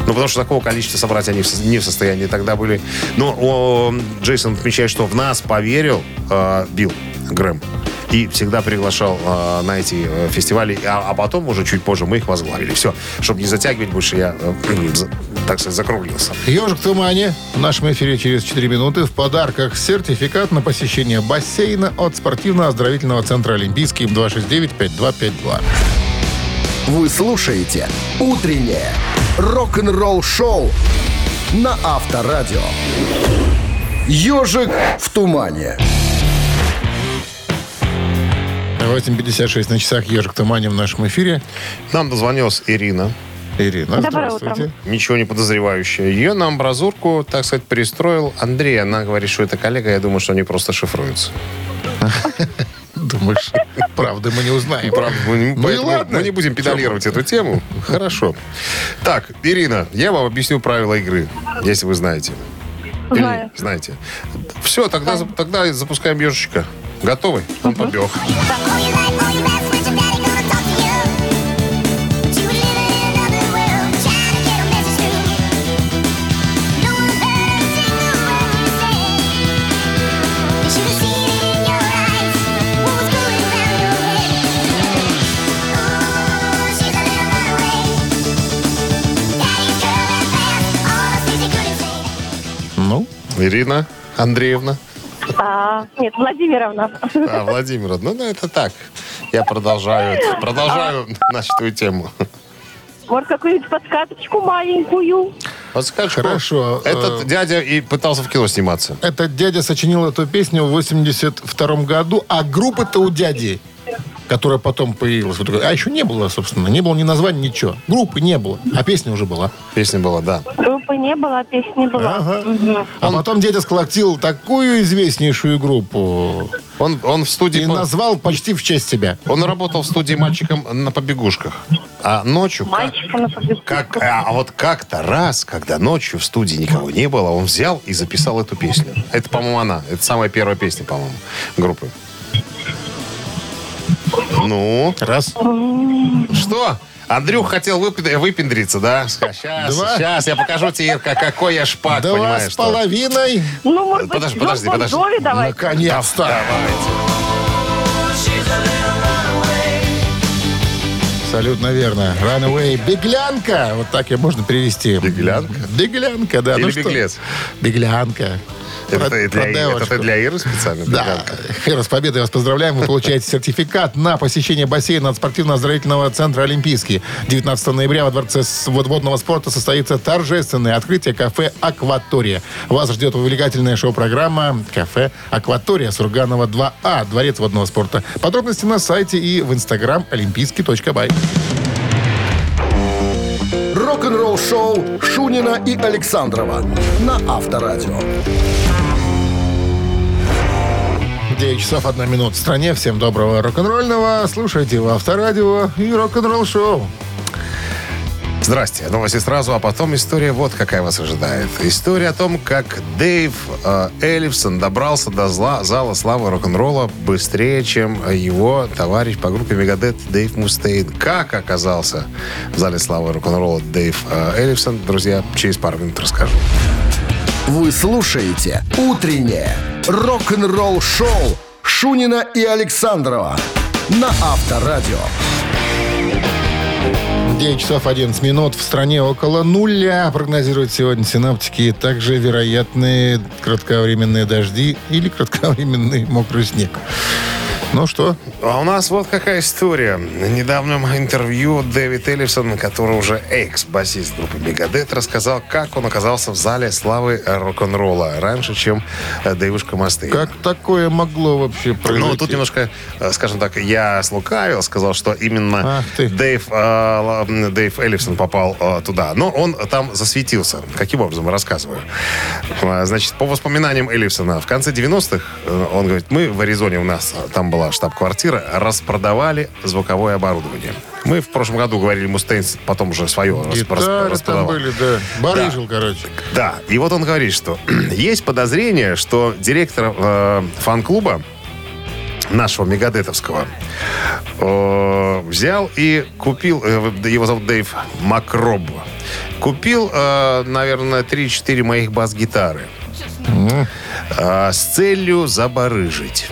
Ну, потому что такого количества собрать они не в состоянии тогда были. Но о, Джейсон отмечает, что в нас поверил э, Билл Грэм. И всегда приглашал э, на эти э, фестивали. А, а потом уже чуть позже мы их возглавили. Все. Чтобы не затягивать больше, я, э, за- так сказать, закруглился. Ежик в тумане. В нашем эфире через 4 минуты в подарках сертификат на посещение бассейна от спортивно-оздоровительного центра «Олимпийский» 269-5252. Вы слушаете «Утреннее рок-н-ролл шоу» на Авторадио. «Ежик в тумане». 8.56 на часах «Ежик в тумане» в нашем эфире. Нам дозвонилась Ирина. Ирина, Доброе здравствуйте. ничего не подозревающая. Ее на амбразурку, так сказать, пристроил Андрей. Она говорит, что это коллега. Я думаю, что они просто шифруются. *laughs* Думаешь, правда мы не узнаем. Правда, мы, не- Ну и ладно. мы не будем педалировать эту тему. Хорошо. Так, Ирина, я вам объясню правила игры, если вы знаете. Или Знаю. знаете. Все, тогда, тогда запускаем ежичка. Готовы? Он побег. Ну, Ирина Андреевна. А, нет, Владимировна. А, Владимир, ну, ну это так. Я продолжаю, продолжаю начатую тему. Может, какую-нибудь подсказочку маленькую? Подскажешь, Хорошо, Этот э, дядя и пытался в кино сниматься. Этот дядя сочинил эту песню в 82 году, а группа-то у дяди, которая потом появилась, вот а еще не было, собственно, не было ни названия, ничего. Группы не было, а песня уже была. Песня была, да. Группы не было, а песни была. Ага. Мгм. А потом дядя сколотил такую известнейшую группу Он, он в студии... и по- назвал почти в честь себя. Он работал в студии мальчиком на побегушках. А ночью... Мальчика на побегушках. Как, а, а вот как-то раз, когда ночью в студии никого не было, он взял и записал эту песню. Это, по-моему, она. Это самая первая песня, по-моему, группы. Ну, Раз. что? Андрюх хотел выпи- выпендриться, да? Сейчас, Два. сейчас, я покажу тебе, Ирка, какой я шпак, Два понимаешь? с что? половиной. Ну, может быть, Подожди, Джон подожди, Бон подожди. Джови давай. Наконец-то. Абсолютно верно. Runaway. Беглянка. Вот так ее можно перевести. Беглянка? Беглянка, да. Или ну что? беглец? Беглянка. Это, Про- ты про для, это ты для Иры специально? Да? Ира, с победой вас поздравляем. Вы получаете сертификат на посещение бассейна от спортивно-оздоровительного центра «Олимпийский». 19 ноября во Дворце водного спорта состоится торжественное открытие кафе «Акватория». Вас ждет увлекательная шоу-программа «Кафе Акватория» Сурганова 2А, Дворец водного спорта. Подробности на сайте и в инстаграм олимпийский.бай. Рок-н-ролл шоу Шунина и Александрова на Авторадио. 9 часов 1 минута в стране. Всем доброго рок-н-ролльного. Слушайте в Авторадио и рок-н-ролл шоу. Здрасте. Новости сразу, а потом история вот какая вас ожидает. История о том, как Дэйв э, Эллифсон добрался до зла, зала славы рок-н-ролла быстрее, чем его товарищ по группе Мегадет Дэйв Мустейн. Как оказался в зале славы рок-н-ролла Дэйв э, Эллифсон, друзья, через пару минут расскажу. Вы слушаете «Утреннее рок-н-ролл-шоу» Шунина и Александрова на Авторадио. 9 часов 11 минут. В стране около нуля прогнозируют сегодня синаптики. Также вероятные кратковременные дожди или кратковременный мокрый снег. Ну что, А у нас вот какая история. На недавнем интервью Дэвид Эллифсон, который уже экс-басист группы Мегадет, рассказал, как он оказался в зале славы рок-н-ролла раньше, чем э, Дэйвушка Мастей. как такое могло вообще произойти? Ну, тут немножко, э, скажем так, я слукавил, сказал, что именно. Дэйв, э, Дэйв Эллифсон попал э, туда. Но он там засветился. Каким образом, рассказываю. Э, Значит, по воспоминаниям Эллифсона, в конце 90-х, э, он говорит, мы в Аризоне, у нас там была штаб-квартира, распродавали звуковое оборудование. Мы в прошлом году говорили, Мустейнс потом уже свое Гитары там распродавал. были, да. Барыжил, короче. Да, и вот он говорит, что *clears throat* есть подозрение, что директор э, фан-клуба нашего мегадетовского э, взял и купил, э, его зовут Дэйв Макроб, купил, э, наверное, 3-4 моих бас-гитары э, с целью забарыжить.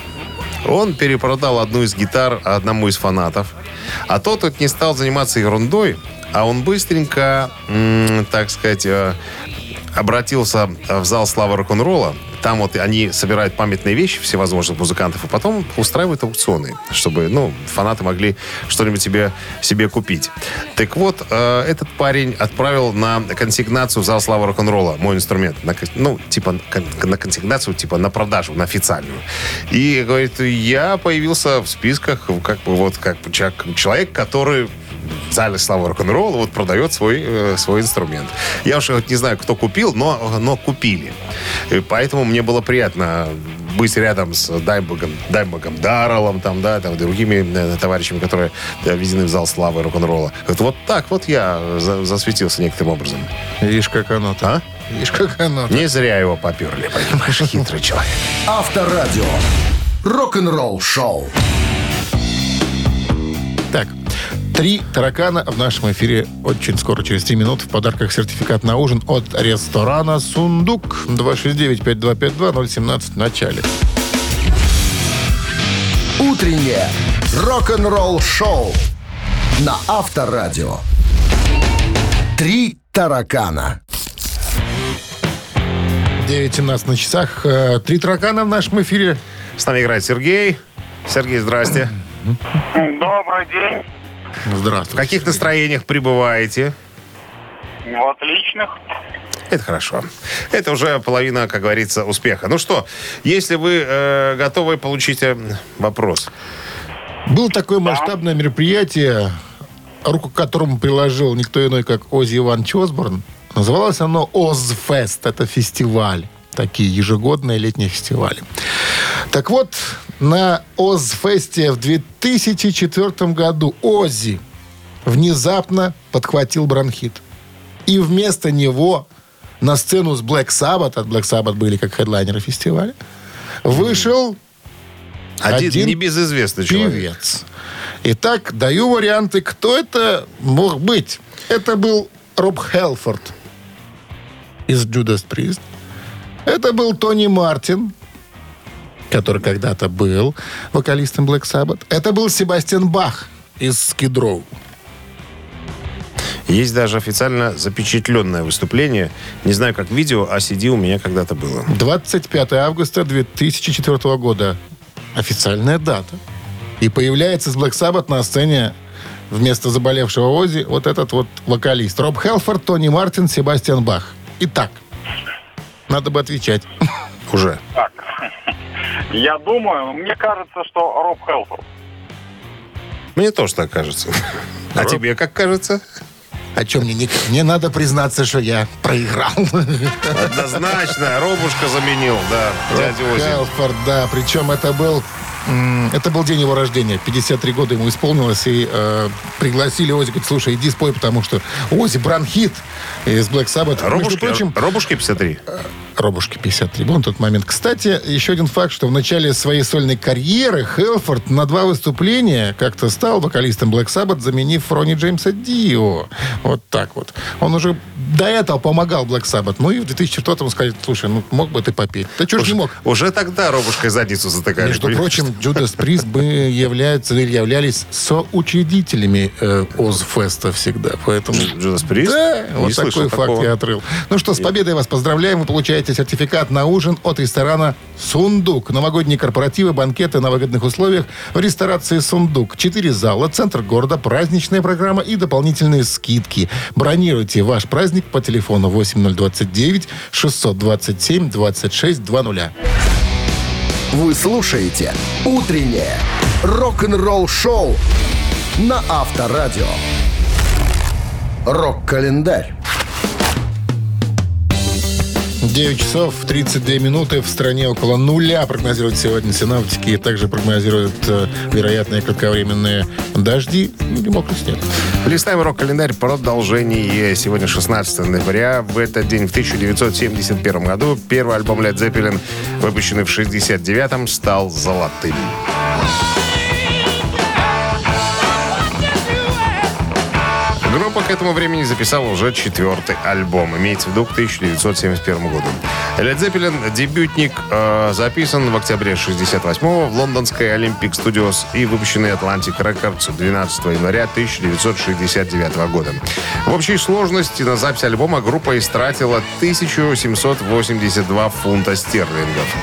Он перепродал одну из гитар одному из фанатов, а тот вот не стал заниматься ерундой, а он быстренько, так сказать, э, обратился в зал славы рок-н-ролла. Там вот они собирают памятные вещи всевозможных музыкантов, и потом устраивают аукционы, чтобы, ну, фанаты могли что-нибудь себе, себе купить. Так вот, э, этот парень отправил на консигнацию в зал славы рок-н-ролла мой инструмент. На ну, типа на консигнацию, типа на продажу, на официальную. И говорит, я появился в списках как бы вот как человек который зале славы рок-н-ролла вот продает свой, э, свой инструмент. Я уж вот не знаю, кто купил, но, но купили. И поэтому мне было приятно быть рядом с Даймбогом, Даймбогом Дарреллом, там, да, там, другими э, товарищами, которые э, введены в зал славы рок-н-ролла. Вот, вот так вот я за- засветился некоторым образом. Видишь, как оно-то. А? Видишь, как оно Не зря его поперли, понимаешь, хитрый человек. Авторадио. Рок-н-ролл шоу. Три таракана в нашем эфире очень скоро, через три минуты. В подарках сертификат на ужин от ресторана «Сундук». 269-5252-017 в начале. Утреннее рок-н-ролл шоу на Авторадио. Три таракана. 9.17 на часах. Э, Три таракана в нашем эфире. С нами играет Сергей. Сергей, здрасте. Добрый день. В Здравствуйте. каких настроениях пребываете? В отличных. Это хорошо. Это уже половина, как говорится, успеха. Ну что, если вы э, готовы, получите вопрос. Было такое масштабное мероприятие, руку к которому приложил никто иной, как Ози Иван Чосборн. Называлось оно Озфест. Это фестиваль. Такие ежегодные летние фестивали. Так вот, на Озфесте в 2004 году Ози внезапно подхватил бронхит. И вместо него на сцену с Black Sabbath, от Black Sabbath были как хедлайнеры фестиваля, вышел Один, Один небезызвестный человек. певец. Итак, даю варианты, кто это мог быть. Это был Роб Хелфорд из Judas Priest. Это был Тони Мартин, который когда-то был вокалистом Black Sabbath. Это был Себастьян Бах из Скидроу. Есть даже официально запечатленное выступление. Не знаю, как видео, а CD у меня когда-то было. 25 августа 2004 года. Официальная дата. И появляется с Black Sabbath на сцене вместо заболевшего Ози вот этот вот вокалист. Роб Хелфорд, Тони Мартин, Себастьян Бах. Итак, надо бы отвечать. *laughs* Уже. Так. Я думаю, мне кажется, что Роб Хелфорд. Мне тоже так кажется. А тебе как кажется? О чем мне не... Мне надо признаться, что я проиграл. Однозначно. Робушка заменил, да, дядя Ози. Хелфорд, да. Причем это был... Это был день его рождения. 53 года ему исполнилось. И э, пригласили Ози. Говорит, слушай, иди спой, потому что Ози бронхит из Black Sabbath. Между Робушки, прочим, Робушки 53. Робушки 53 был на тот момент. Кстати, еще один факт, что в начале своей сольной карьеры Хелфорд на два выступления как-то стал вокалистом Black Sabbath, заменив Ронни Джеймса Дио. Вот так вот. Он уже до этого помогал Black Sabbath. Ну и в 2004 сказали, слушай, ну мог бы ты попеть. Да чего ж не мог? Уже тогда Робушкой задницу затыкали. Между понимаешь? прочим, Judas Priest бы являются или являлись соучредителями э, Озфеста всегда. Поэтому... Judas Priest? Да, Не вот такой факт такого. я отрыл. Ну что, с победой вас поздравляем. Вы получаете сертификат на ужин от ресторана «Сундук». Новогодние корпоративы, банкеты на выгодных условиях в ресторации «Сундук». Четыре зала, центр города, праздничная программа и дополнительные скидки. Бронируйте ваш праздник по телефону 8029 627 2620. Вы слушаете «Утреннее рок-н-ролл-шоу» на Авторадио. Рок-календарь. 9 часов 32 минуты. В стране около нуля прогнозируют сегодня синаптики. Также прогнозируют э, вероятные кратковременные дожди или мокрый снег. Листаем рок-календарь продолжение. Сегодня 16 ноября. В этот день, в 1971 году, первый альбом Led Zeppelin, выпущенный в 69-м, стал золотым. К этому времени записала уже четвертый альбом. Имеется в виду к 1971 году. Led Zeppelin, дебютник, э, записан в октябре 68 в лондонской Olympic Studios и выпущенный Atlantic Records 12 января 1969 года. В общей сложности на запись альбома группа истратила 1782 фунта стерлингов.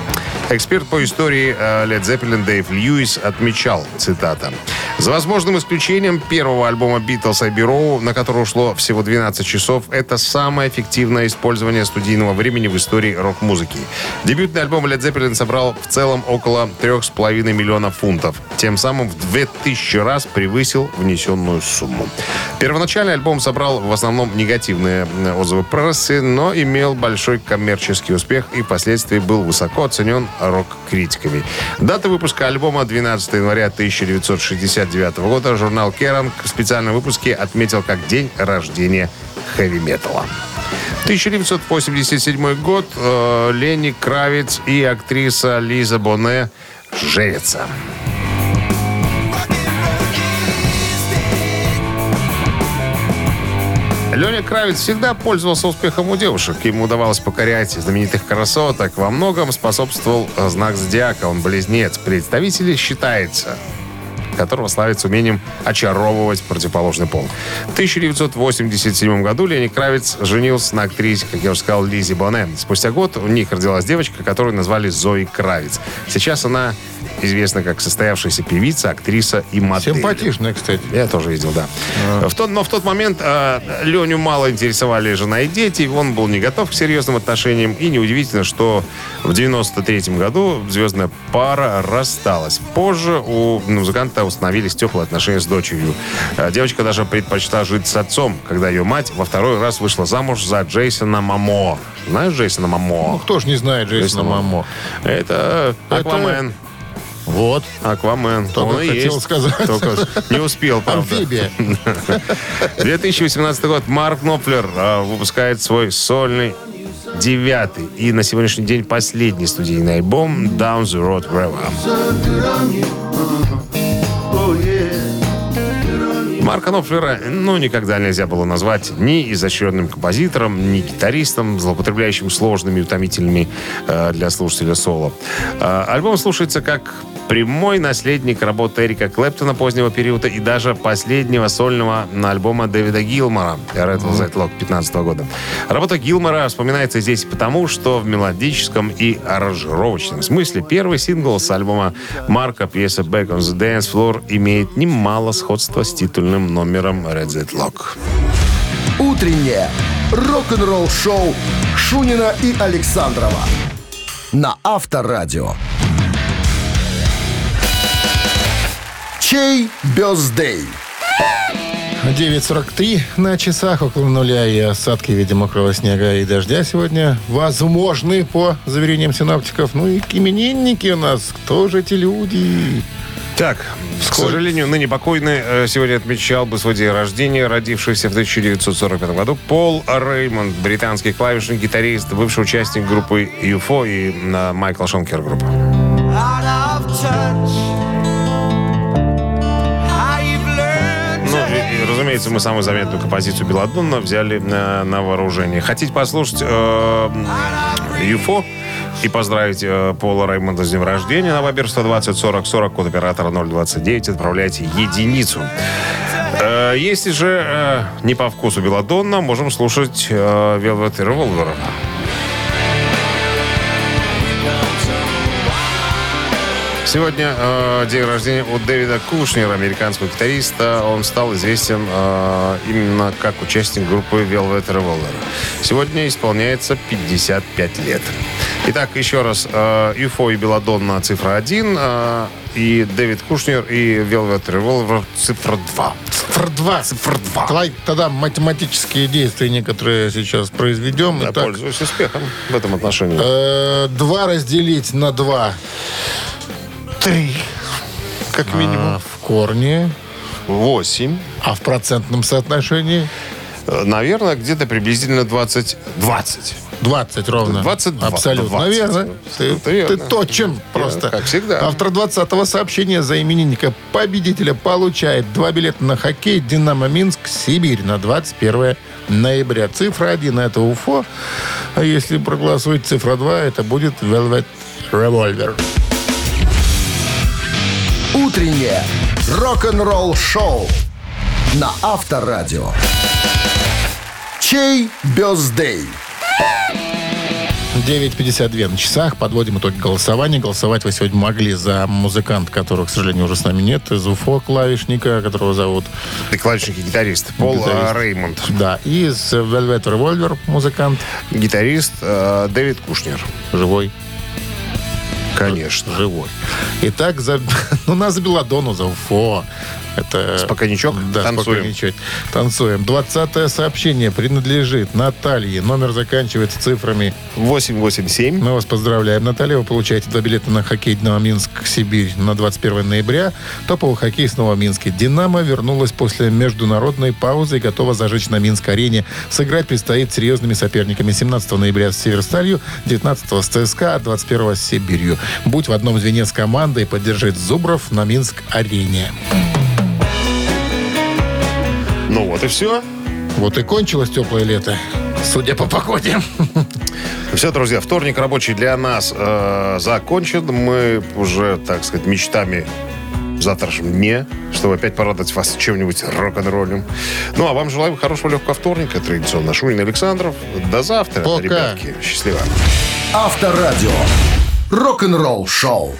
Эксперт по истории э, Led Zeppelin Дэйв Льюис отмечал, цитата, «За возможным исключением первого альбома Beatles Abbey Road, на который ушло всего 12 часов, это самое эффективное использование студийного времени в истории рок-музыки. Дебютный альбом Led Zeppelin собрал в целом около 3,5 миллиона фунтов. Тем самым в 2000 раз превысил внесенную сумму. Первоначально альбом собрал в основном негативные э, отзывы прессы, но имел большой коммерческий успех и впоследствии был высоко оценен рок-критиками. Дата выпуска альбома 12 января 1969 года журнал Керанг в специальном выпуске отметил как день рождения хэви-металла. 1987 год. э, Ленни Кравиц и актриса Лиза Боне женятся. Леня Кравец всегда пользовался успехом у девушек. Ему удавалось покорять знаменитых красоток. Во многом способствовал знак зодиака. Он близнец. Представители считается, которого славится умением очаровывать противоположный пол. В 1987 году Лени Кравец женился на актрисе, как я уже сказал, Лизи Боне. Спустя год у них родилась девочка, которую назвали Зои Кравец. Сейчас она известна как состоявшаяся певица, актриса и модель. Симпатичная, кстати. Я тоже видел, да. В тот, но в тот момент э, Леню мало интересовали жена и дети. Он был не готов к серьезным отношениям. И неудивительно, что в 93 году звездная пара рассталась. Позже у музыканта установились теплые отношения с дочерью. Э, Девочка даже предпочла жить с отцом, когда ее мать во второй раз вышла замуж за Джейсона Мамо. Знаешь Джейсона Ну, Мамо? кто ж не знает Джейсона Мамо? Это Аквамен. Вот. Аквамен. Только Он и хотел есть. сказать. Только не успел, правда. Амфибия. *laughs* 2018 год. Марк Knopfler а, выпускает свой сольный девятый и на сегодняшний день последний студийный альбом Down the Road Forever. Марка Knopfler, ну, никогда нельзя было назвать ни изощренным композитором, ни гитаристом, злоупотребляющим сложными и утомительными э, для слушателя соло. Э, альбом слушается как прямой наследник работы Эрика Клэптона позднего периода и даже последнего сольного на альбома Дэвида Гилмора Red Velvet Lock 15 года. Работа Гилмора вспоминается здесь потому, что в мелодическом и аранжировочном смысле первый сингл с альбома Марка пьеса Back on the Dance Floor имеет немало сходства с титульным номером Red Z Lock. Утреннее рок-н-ролл-шоу Шунина и Александрова на Авторадио. Чей бездей? 9.43 на часах около нуля и осадки в виде мокрого снега и дождя сегодня возможны по заверениям синоптиков. Ну и именинники у нас. Кто же эти люди? Так, к сожалению, ныне покойный э, сегодня отмечал бы свой день рождения, родившийся в 1945 году Пол Реймонд, британский клавишник, гитарист, бывший участник группы UFO и э, Майкл Шонкер группа. Разумеется, мы самую заметную композицию Беладонна взяли на, на вооружение. Хотите послушать э, и поздравить э, Пола Раймонда с днем рождения на Вайбер 120 40 40, код оператора 029, отправляйте единицу. Э, если же э, не по вкусу Беладонна, можем слушать э, Velvet Revolver. Сегодня э, день рождения у Дэвида Кушнера, американского гитариста. Он стал известен э, именно как участник группы Velvet Revolver. Сегодня исполняется 55 лет. Итак, еще раз. Э, UFO и Беладонна цифра 1. э, и Дэвид Кушнер и Velvet Revolver цифра 2. Цифр 2. Цифра 2. Давай тогда математические действия некоторые сейчас произведем. Я Итак, пользуюсь успехом в этом отношении. э, 2 разделить на 2. Три. Как минимум. в корне. Восемь. А в процентном соотношении? Э, Наверное, где-то приблизительно 20. 20. 20 ровно. 22. Абсолютно 20. верно. Ты, ты точен просто. как всегда. Автор 20-го сообщения за именинника победителя получает два билета на хоккей «Динамо Минск» Сибирь на 21 ноября. Цифра 1 это УФО. А если проголосует цифра 2, это будет Velvet Revolver. Утреннее рок-н-ролл-шоу на Авторадио. Чей бездей? 9.52 на часах. Подводим итоги голосования. Голосовать вы сегодня могли за музыканта, которого, к сожалению, уже с нами нет. Из УФО клавишника, которого зовут И клавишник и гитарист. Пол Гитарист. э, Реймонд. Да, и из Velvet Revolver музыкант Гитарист э, Дэвид Кушнер. живой. Конечно. Живой. Итак, за, *laughs* ну, нас за Беладону, за УФО. Это... Спокойничок? Да, Танцуем. спокойничок. Танцуем. 20 сообщение принадлежит Наталье. Номер заканчивается цифрами 887. Мы вас поздравляем, Наталья. Вы получаете два билета на хоккей «Динамо Минск-Сибирь» на 21 ноября. Топовый хоккей снова в Минске. «Динамо» вернулась после международной паузы и готова зажечь на Минск-арене. Сыграть предстоит серьезными соперниками 17 ноября с «Северсталью», 19 с ЦСКА, а 21 с «Сибирью». Будь в одном звене с командой и поддержит Зубров на Минск-арене. Ну вот и все. Вот и кончилось теплое лето. Судя по погоде. Все, друзья, вторник рабочий для нас э, закончен. Мы уже, так сказать, мечтами в завтрашнем дне, чтобы опять порадовать вас чем-нибудь рок-н-роллем. Ну, а вам желаю хорошего легкого вторника, традиционно. Шунин Александров. До завтра, Пока. ребятки. Счастливо. Авторадио. Рок-н-ролл шоу.